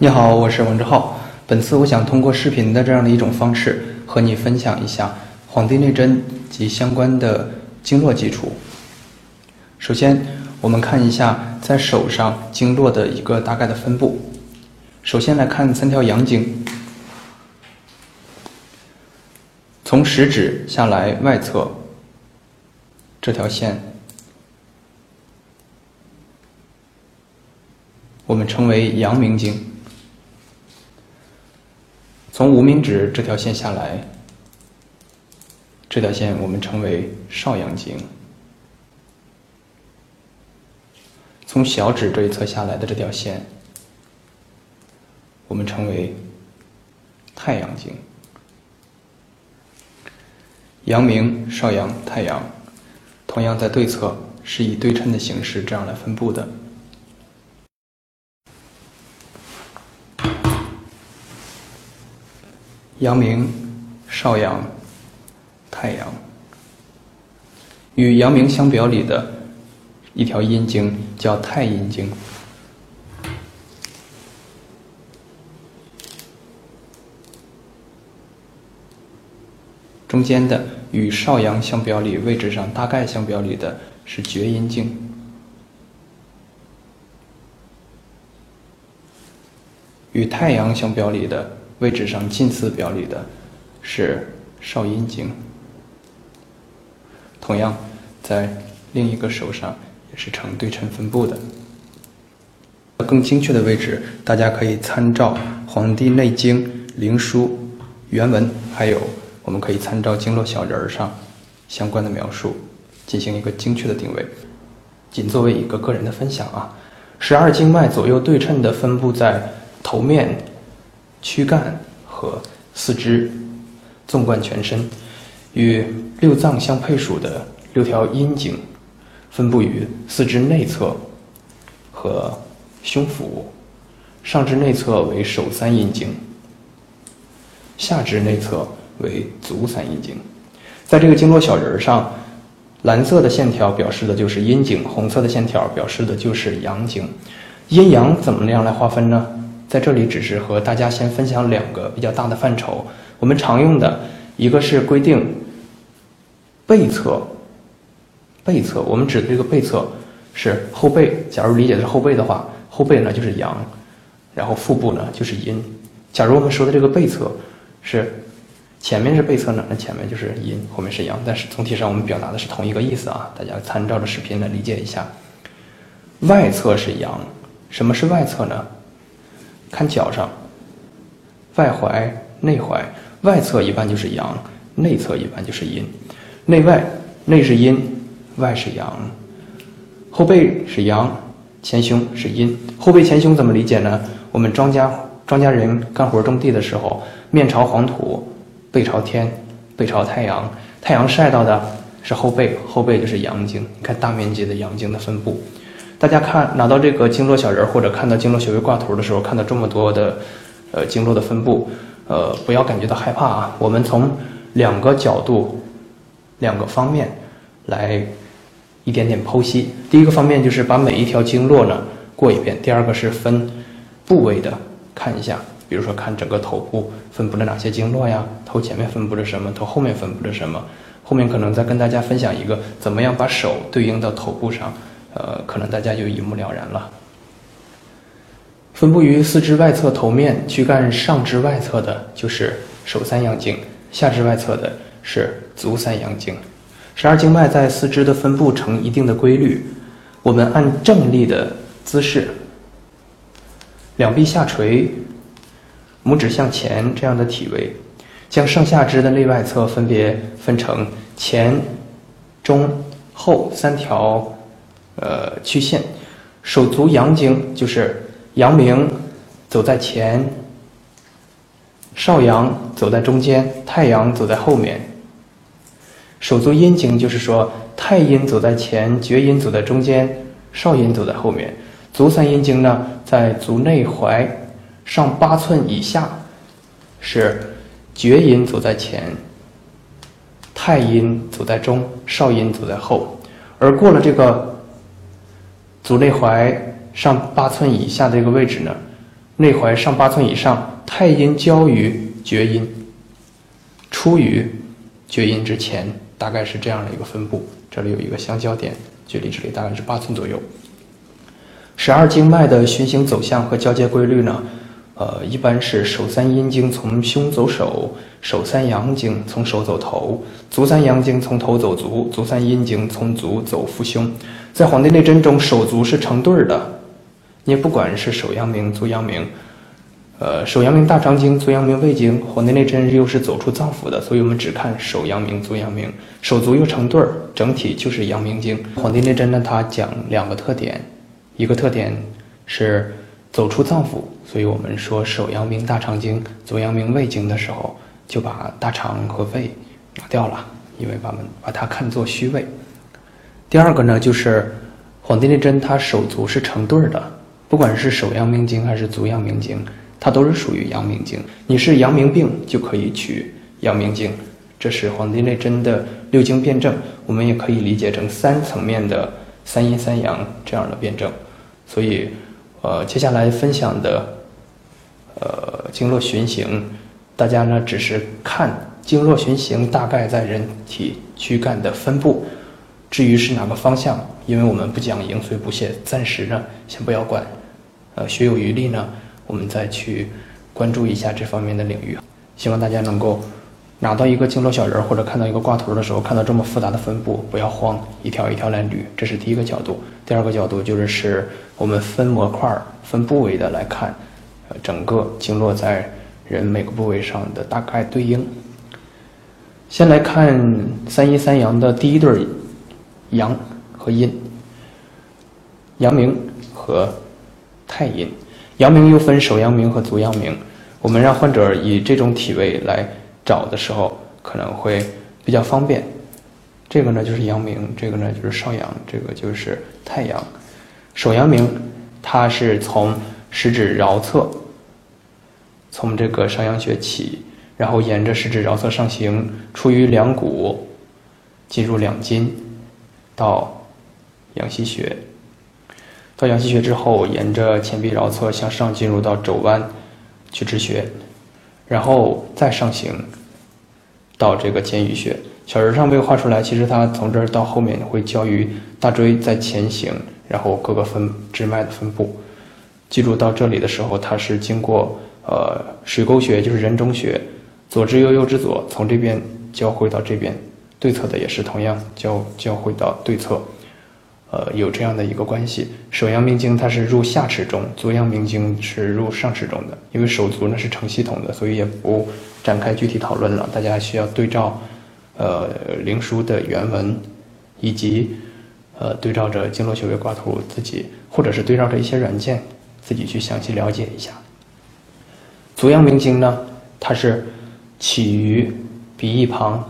你好，我是王志浩。本次我想通过视频的这样的一种方式，和你分享一下《黄帝内针》及相关的经络基础。首先，我们看一下在手上经络的一个大概的分布。首先来看三条阳经，从食指下来外侧这条线，我们称为阳明经。从无名指这条线下来，这条线我们称为少阳经；从小指这一侧下来的这条线，我们称为太阳经。阳明、少阳、太阳，同样在对侧是以对称的形式这样来分布的。阳明、少阳、太阳，与阳明相表里的一条阴经叫太阴经。中间的与少阳相表里位置上大概相表里的是厥阴经，与太阳相表里的。位置上近似表里的是少阴经，同样在另一个手上也是呈对称分布的。更精确的位置，大家可以参照《黄帝内经·灵枢》原文，还有我们可以参照经络小人儿上相关的描述，进行一个精确的定位。仅作为一个个人的分享啊，十二经脉左右对称的分布在头面。躯干和四肢，纵贯全身，与六脏相配属的六条阴经，分布于四肢内侧和胸腹。上肢内侧为手三阴经，下肢内侧为足三阴经。在这个经络小人儿上，蓝色的线条表示的就是阴经，红色的线条表示的就是阳经。阴阳怎么样来划分呢？在这里只是和大家先分享两个比较大的范畴。我们常用的一个是规定背侧，背侧我们指的这个背侧是后背。假如理解的是后背的话，后背呢就是阳，然后腹部呢就是阴。假如我们说的这个背侧是前面是背侧呢，那前面就是阴，后面是阳。但是总体上我们表达的是同一个意思啊，大家参照着视频来理解一下。外侧是阳，什么是外侧呢？看脚上，外踝、内踝，外侧一般就是阳，内侧一般就是阴。内外，内是阴，外是阳。后背是阳，前胸是阴。后背前胸怎么理解呢？我们庄稼庄稼人干活种地的时候，面朝黄土，背朝天，背朝太阳，太阳晒到的是后背，后背就是阳经。你看大面积的阳经的分布。大家看拿到这个经络小人儿，或者看到经络穴位挂图的时候，看到这么多的，呃，经络的分布，呃，不要感觉到害怕啊。我们从两个角度、两个方面来一点点剖析。第一个方面就是把每一条经络呢过一遍；第二个是分部位的看一下，比如说看整个头部分布了哪些经络呀，头前面分布着什么，头后面分布着什么。后面可能再跟大家分享一个怎么样把手对应到头部上。呃，可能大家就一目了然了。分布于四肢外侧头面躯干上肢外侧的，就是手三阳经；下肢外侧的是足三阳经。十二经脉在四肢的分布成一定的规律。我们按正立的姿势，两臂下垂，拇指向前这样的体位，将上下肢的内外侧分别分成前、中、后三条。呃，曲线，手足阳经就是阳明走在前，少阳走在中间，太阳走在后面。手足阴经就是说太阴走在前，厥阴走在中间，少阴走在后面。足三阴经呢，在足内踝上八寸以下，是厥阴走在前，太阴走在中，少阴走在后，而过了这个。足内踝上八寸以下的一个位置呢，内踝上八寸以上，太阴交于厥阴，出于厥阴之前，大概是这样的一个分布。这里有一个相交点，距离这里大概是八寸左右。十二经脉的循行走向和交接规律呢？呃，一般是手三阴经从胸走手，手三阳经从手走头，足三阳经从头走足，足三阴经从足走腹胸。在《黄帝内针》中，手足是成对儿的。你不管是手阳明、足阳明，呃，手阳明大肠经、足阳明胃经，《黄帝内针》又是走出脏腑的，所以我们只看手阳明、足阳明，手足又成对儿，整体就是阳明经。《黄帝内针》呢，它讲两个特点，一个特点是走出脏腑。所以我们说手阳明大肠经、足阳明胃经的时候，就把大肠和胃拿掉了，因为把们把它看作虚位。第二个呢，就是《黄帝内针》，它手足是成对儿的，不管是手阳明经还是足阳明经，它都是属于阳明经。你是阳明病，就可以取阳明经。这是《黄帝内针》的六经辩证，我们也可以理解成三层面的三阴三阳这样的辩证。所以，呃，接下来分享的。呃，经络循行，大家呢只是看经络循行大概在人体躯干的分布，至于是哪个方向，因为我们不讲营随不懈，暂时呢先不要管。呃，学有余力呢，我们再去关注一下这方面的领域。希望大家能够拿到一个经络小人或者看到一个挂图的时候，看到这么复杂的分布，不要慌，一条一条来捋。这是第一个角度。第二个角度就是是我们分模块、分部位的来看。呃，整个经络在人每个部位上的大概对应。先来看三阴三阳的第一对阳和阴，阳明和太阴。阳明又分手阳明和足阳明。我们让患者以这种体位来找的时候，可能会比较方便。这个呢就是阳明，这个呢就是少阳，这个就是太阳。手阳明，它是从。食指桡侧，从这个上阳穴起，然后沿着食指桡侧上行，出于两股，进入两筋，到阳溪穴。到阳溪穴之后，沿着前臂桡侧向上进入到肘弯，去止血，然后再上行，到这个肩俞穴。小人上被画出来，其实它从这儿到后面会交于大椎，在前行，然后各个分支脉的分布。记住到这里的时候，它是经过呃水沟穴，就是人中穴，左之右，右之左，从这边交汇到这边，对侧的也是同样交交汇到对侧，呃，有这样的一个关系。手阳明经它是入下齿中，足阳明经是入上齿中的。因为手足呢是成系统的，所以也不展开具体讨论了。大家需要对照呃灵书的原文，以及呃对照着经络穴位挂图自己，或者是对照着一些软件。自己去详细了解一下。足阳明经呢，它是起于鼻翼旁，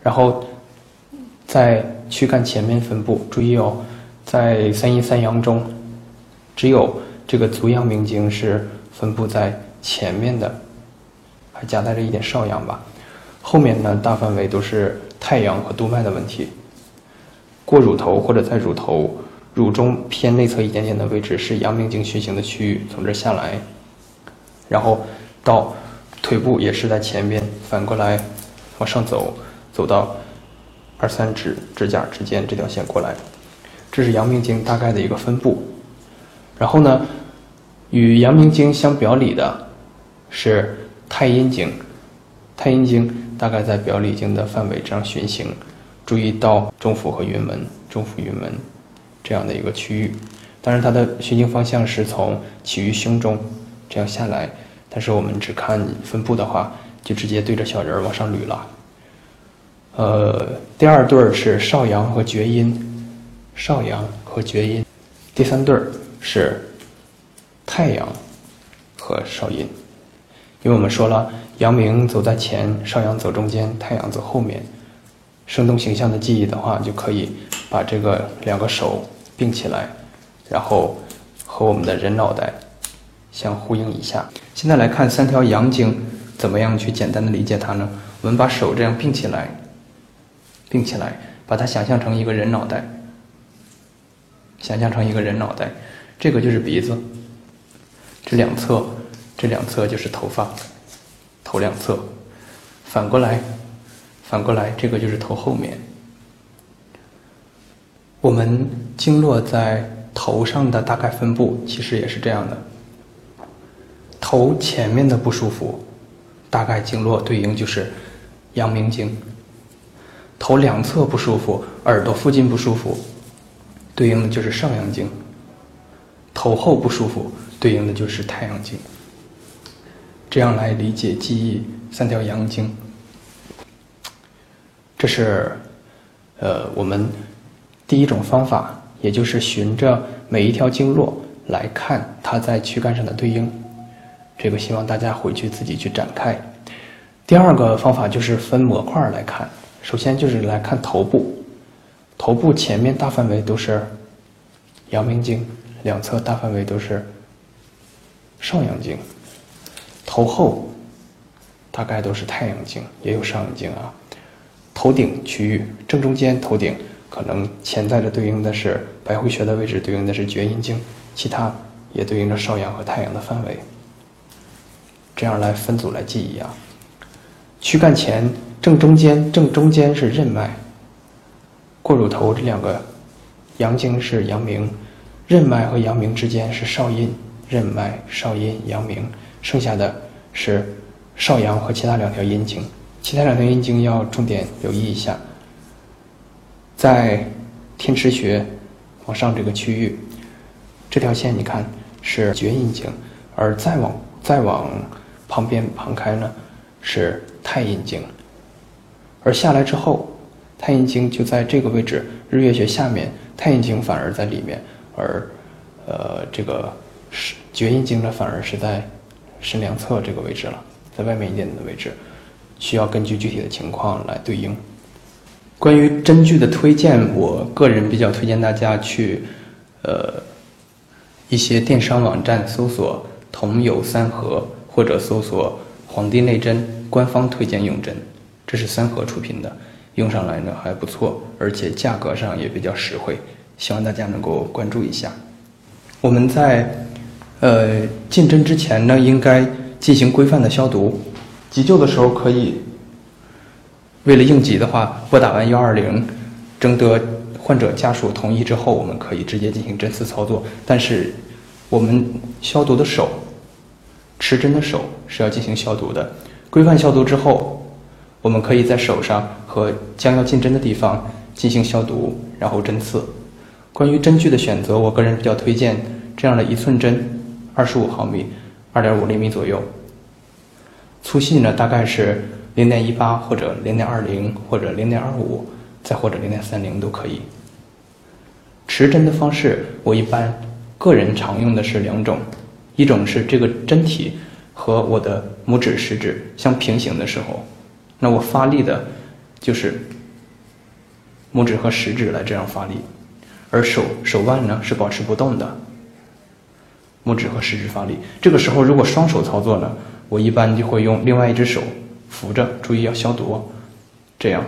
然后在躯干前面分布。注意哦，在三阴三阳中，只有这个足阳明经是分布在前面的，还夹带着一点少阳吧。后面呢，大范围都是太阳和督脉的问题。过乳头或者在乳头。乳中偏内侧一点点的位置是阳明经循行的区域，从这下来，然后到腿部也是在前边，反过来往上走，走到二三指指甲之间这条线过来，这是阳明经大概的一个分布。然后呢，与阳明经相表里的是太阴经，太阴经大概在表里经的范围这样循行，注意到中府和云门，中府云门。这样的一个区域，当然它的循行方向是从起于胸中这样下来，但是我们只看分布的话，就直接对着小人儿往上捋了。呃，第二对儿是少阳和厥阴，少阳和厥阴，第三对儿是太阳和少阴，因为我们说了，阳明走在前，少阳走中间，太阳走后面。生动形象的记忆的话，就可以把这个两个手。并起来，然后和我们的人脑袋相呼应一下。现在来看三条阳经怎么样去简单的理解它呢？我们把手这样并起来，并起来，把它想象成一个人脑袋，想象成一个人脑袋，这个就是鼻子，这两侧，这两侧就是头发，头两侧。反过来，反过来，这个就是头后面。我们经络在头上的大概分布，其实也是这样的。头前面的不舒服，大概经络对应就是阳明经；头两侧不舒服，耳朵附近不舒服，对应的就是少阳经；头后不舒服，对应的就是太阳经。这样来理解记忆三条阳经，这是呃我们。第一种方法，也就是循着每一条经络来看它在躯干上的对应，这个希望大家回去自己去展开。第二个方法就是分模块来看，首先就是来看头部，头部前面大范围都是阳明经，两侧大范围都是少阳经，头后大概都是太阳经，也有少阳经啊。头顶区域正中间头顶。可能潜在着对应的是百会穴的位置，对应的是厥阴经，其他也对应着少阳和太阳的范围。这样来分组来记忆啊。躯干前正中间，正中间是任脉，过乳头这两个阳经是阳明，任脉和阳明之间是少阴，任脉、少阴、阳明，剩下的是少阳和其他两条阴经，其他两条阴经要重点留意一下。在天池穴往上这个区域，这条线你看是厥阴经，而再往再往旁边旁开呢是太阴经，而下来之后，太阴经就在这个位置，日月穴下面，太阴经反而在里面，而呃这个是厥阴经呢反而是在肾两侧这个位置了，在外面一点的位置，需要根据具体的情况来对应。关于针具的推荐，我个人比较推荐大家去，呃，一些电商网站搜索“同友三合”或者搜索“黄帝内针”官方推荐用针，这是三合出品的，用上来呢还不错，而且价格上也比较实惠，希望大家能够关注一下。我们在呃进针之前呢，应该进行规范的消毒，急救的时候可以。为了应急的话，拨打完幺二零，征得患者家属同意之后，我们可以直接进行针刺操作。但是，我们消毒的手，持针的手是要进行消毒的。规范消毒之后，我们可以在手上和将要进针的地方进行消毒，然后针刺。关于针具的选择，我个人比较推荐这样的一寸针，二十五毫米，二点五厘米左右，粗细呢大概是。零点一八或者零点二零或者零点二五，再或者零点三零都可以。持针的方式，我一般个人常用的是两种，一种是这个针体和我的拇指、食指相平行的时候，那我发力的就是拇指和食指来这样发力，而手手腕呢是保持不动的，拇指和食指发力。这个时候如果双手操作呢，我一般就会用另外一只手。扶着，注意要消毒，这样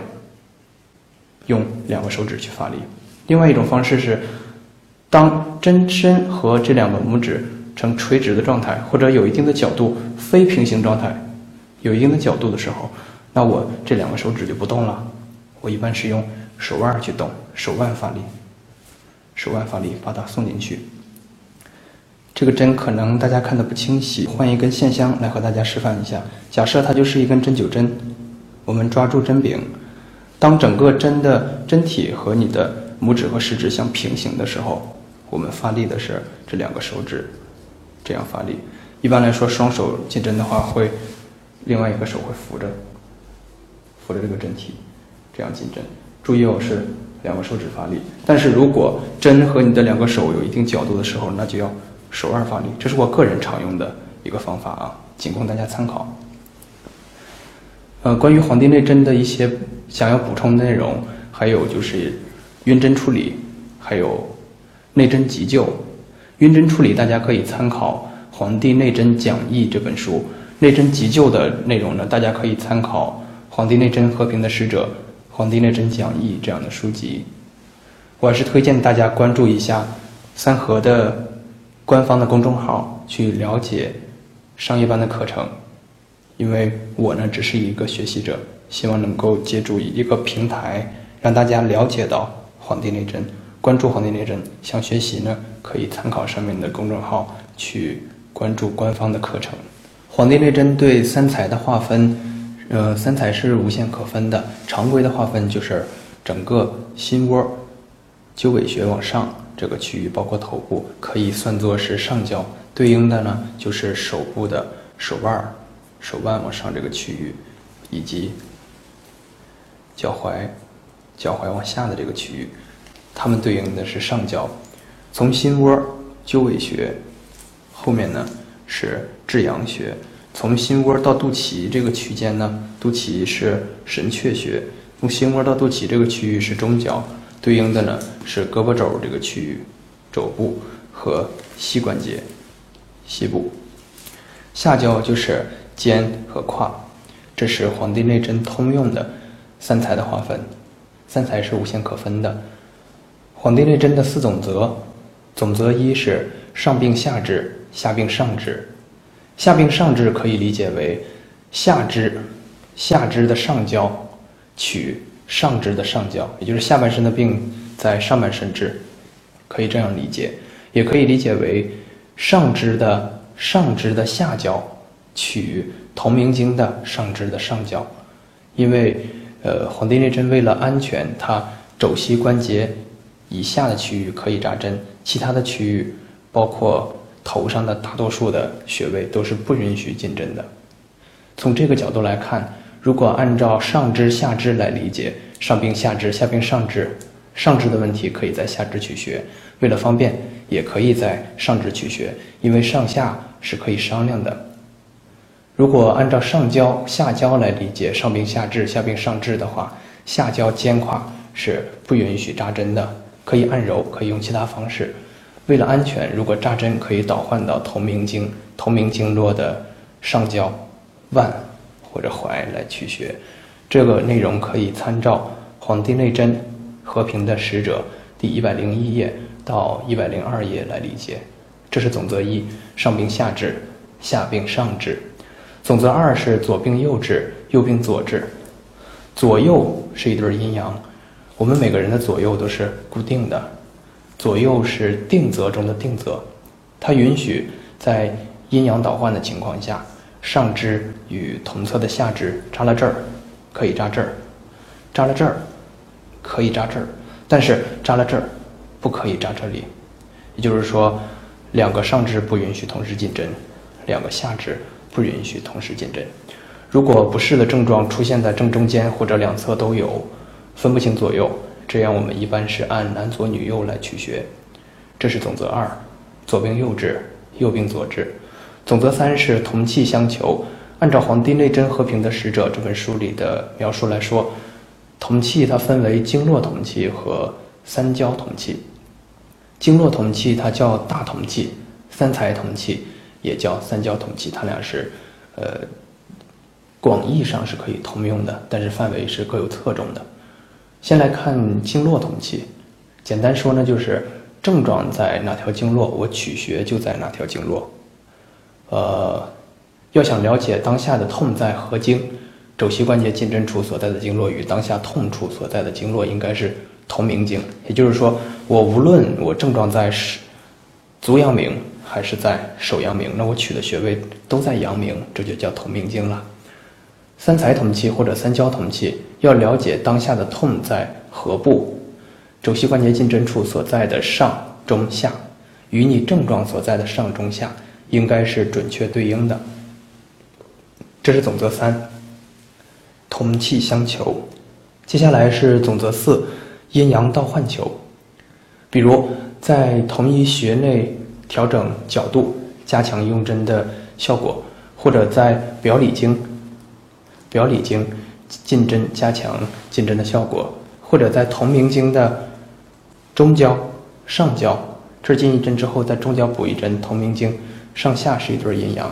用两个手指去发力。另外一种方式是，当针身和这两个拇指呈垂直的状态，或者有一定的角度，非平行状态，有一定的角度的时候，那我这两个手指就不动了。我一般是用手腕去动，手腕发力，手腕发力把它送进去。这个针可能大家看的不清晰，换一根线香来和大家示范一下。假设它就是一根针灸针，我们抓住针柄，当整个针的针体和你的拇指和食指相平行的时候，我们发力的是这两个手指，这样发力。一般来说，双手进针的话，会另外一个手会扶着，扶着这个针体，这样进针。注意哦，是两个手指发力。但是如果针和你的两个手有一定角度的时候，那就要。手腕发力，这是我个人常用的一个方法啊，仅供大家参考。呃，关于《黄帝内针》的一些想要补充的内容，还有就是晕针处理，还有内针急救。晕针处理大家可以参考《黄帝内针讲义》这本书，内针急救的内容呢，大家可以参考《黄帝内针和平的使者》《黄帝内针讲义》这样的书籍。我还是推荐大家关注一下三和的。官方的公众号去了解商业班的课程，因为我呢只是一个学习者，希望能够借助一个平台，让大家了解到《黄帝内针》，关注《黄帝内针》。想学习呢，可以参考上面的公众号去关注官方的课程。《黄帝内针》对三才的划分，呃，三才是无限可分的，常规的划分就是整个心窝。鸠尾穴往上这个区域，包括头部，可以算作是上焦，对应的呢就是手部的手腕、手腕往上这个区域，以及脚踝、脚踝往下的这个区域，它们对应的是上焦。从心窝鸠尾穴后面呢是至阳穴，从心窝到肚脐这个区间呢，肚脐是神阙穴，从心窝到肚脐这个区域是中焦。对应的呢是胳膊肘这个区域，肘部和膝关节、膝部。下焦就是肩和胯，这是《黄帝内针》通用的三才的划分。三才是无限可分的。《黄帝内针》的四总则，总则一是上病下治，下病上治。下病上治可以理解为下肢，下肢的上焦取。上肢的上焦，也就是下半身的病在上半身治，可以这样理解，也可以理解为上肢的上肢的下焦取同名经的上肢的上焦，因为呃《黄帝内针》为了安全，它肘膝关节以下的区域可以扎针，其他的区域包括头上的大多数的穴位都是不允许进针的。从这个角度来看。如果按照上肢下肢来理解，上病下治，下病上治，上肢的问题可以在下肢取穴，为了方便，也可以在上肢取穴，因为上下是可以商量的。如果按照上焦下焦来理解，上病下治，下病上治的话，下焦肩胯是不允许扎针的，可以按揉，可以用其他方式。为了安全，如果扎针可以导换到同名经同名经络的上焦腕。或者踝来取穴，这个内容可以参照《黄帝内针·和平的使者》第一百零一页到一百零二页来理解。这是总则一：上病下治，下病上治。总则二是左病右治，右病左治。左右是一对阴阳，我们每个人的左右都是固定的，左右是定则中的定则，它允许在阴阳倒换的情况下。上肢与同侧的下肢扎了这儿，可以扎这儿；扎了这儿，可以扎这儿。但是扎了这儿，不可以扎这里。也就是说，两个上肢不允许同时进针，两个下肢不允许同时进针。如果不适的症状出现在正中间或者两侧都有，分不清左右，这样我们一般是按男左女右来取穴。这是总则二：左病右治，右病左治。总则三是同气相求。按照《黄帝内针·和平的使者》这本书里的描述来说，同气它分为经络同气和三焦同气。经络同气它叫大同气，三才同气也叫三焦同气，它俩是，呃，广义上是可以通用的，但是范围是各有侧重的。先来看经络统计，简单说呢，就是症状在哪条经络，我取穴就在哪条经络。呃，要想了解当下的痛在何经，肘膝关节进针处所在的经络与当下痛处所在的经络应该是同名经。也就是说，我无论我症状在是足阳明还是在手阳明，那我取的穴位都在阳明，这就叫同名经了。三才同气或者三焦同气，要了解当下的痛在何部，肘膝关节进针处所在的上中下，与你症状所在的上中下。应该是准确对应的，这是总则三，同气相求。接下来是总则四，阴阳倒换求。比如在同一穴内调整角度，加强用针的效果；或者在表里经、表里经进针，加强进针的效果；或者在同名经的中焦、上焦，这儿进一针之后，在中焦补一针，同名经。上下是一对阴阳，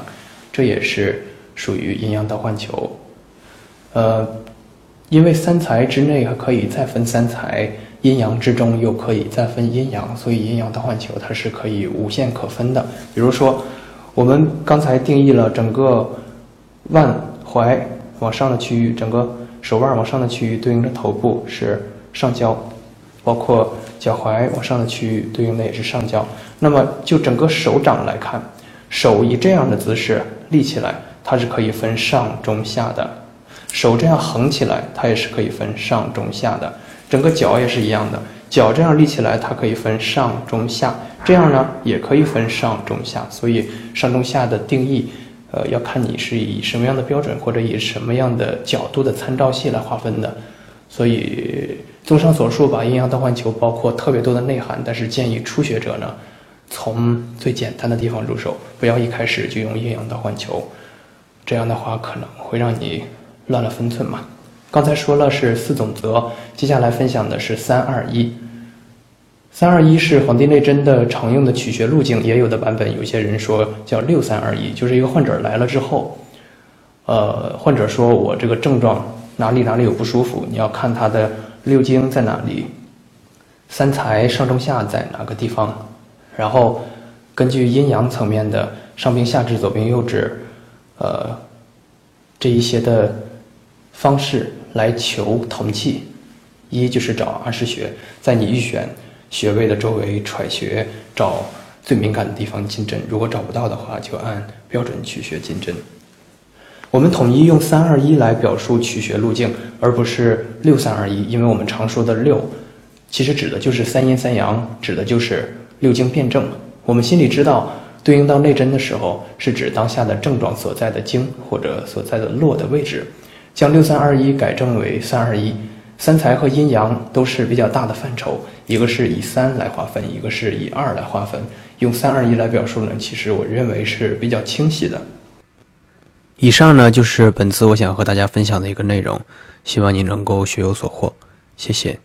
这也是属于阴阳倒换球。呃，因为三才之内还可以再分三才，阴阳之中又可以再分阴阳，所以阴阳倒换球它是可以无限可分的。比如说，我们刚才定义了整个腕踝往上的区域，整个手腕往上的区域对应着头部是上焦，包括脚踝往上的区域对应的也是上焦。那么就整个手掌来看，手以这样的姿势立起来，它是可以分上中下的；手这样横起来，它也是可以分上中下的。整个脚也是一样的，脚这样立起来，它可以分上中下，这样呢也可以分上中下。所以上中下的定义，呃，要看你是以什么样的标准或者以什么样的角度的参照系来划分的。所以综上所述吧，阴阳倒换球包括特别多的内涵，但是建议初学者呢，从最简单的地方入手，不要一开始就用阴阳倒换球，这样的话可能会让你乱了分寸嘛。刚才说了是四总则，接下来分享的是三二一。三二一是《黄帝内针》的常用的取穴路径，也有的版本有些人说叫六三二一，就是一个患者来了之后，呃，患者说我这个症状哪里哪里有不舒服，你要看他的六经在哪里，三才上中下在哪个地方，然后根据阴阳层面的上病下治、左病右治，呃，这一些的方式。来求同气，一就是找阿是穴，在你预选穴位的周围揣穴，找最敏感的地方进针。如果找不到的话，就按标准取穴进针。我们统一用三二一来表述取穴路径，而不是六三二一，因为我们常说的六，其实指的就是三阴三阳，指的就是六经辩证。我们心里知道，对应到内针的时候，是指当下的症状所在的经或者所在的络的位置。将六三二一改正为三二一，三才和阴阳都是比较大的范畴，一个是以三来划分，一个是以二来划分。用三二一来表述呢，其实我认为是比较清晰的。以上呢就是本次我想和大家分享的一个内容，希望你能够学有所获，谢谢。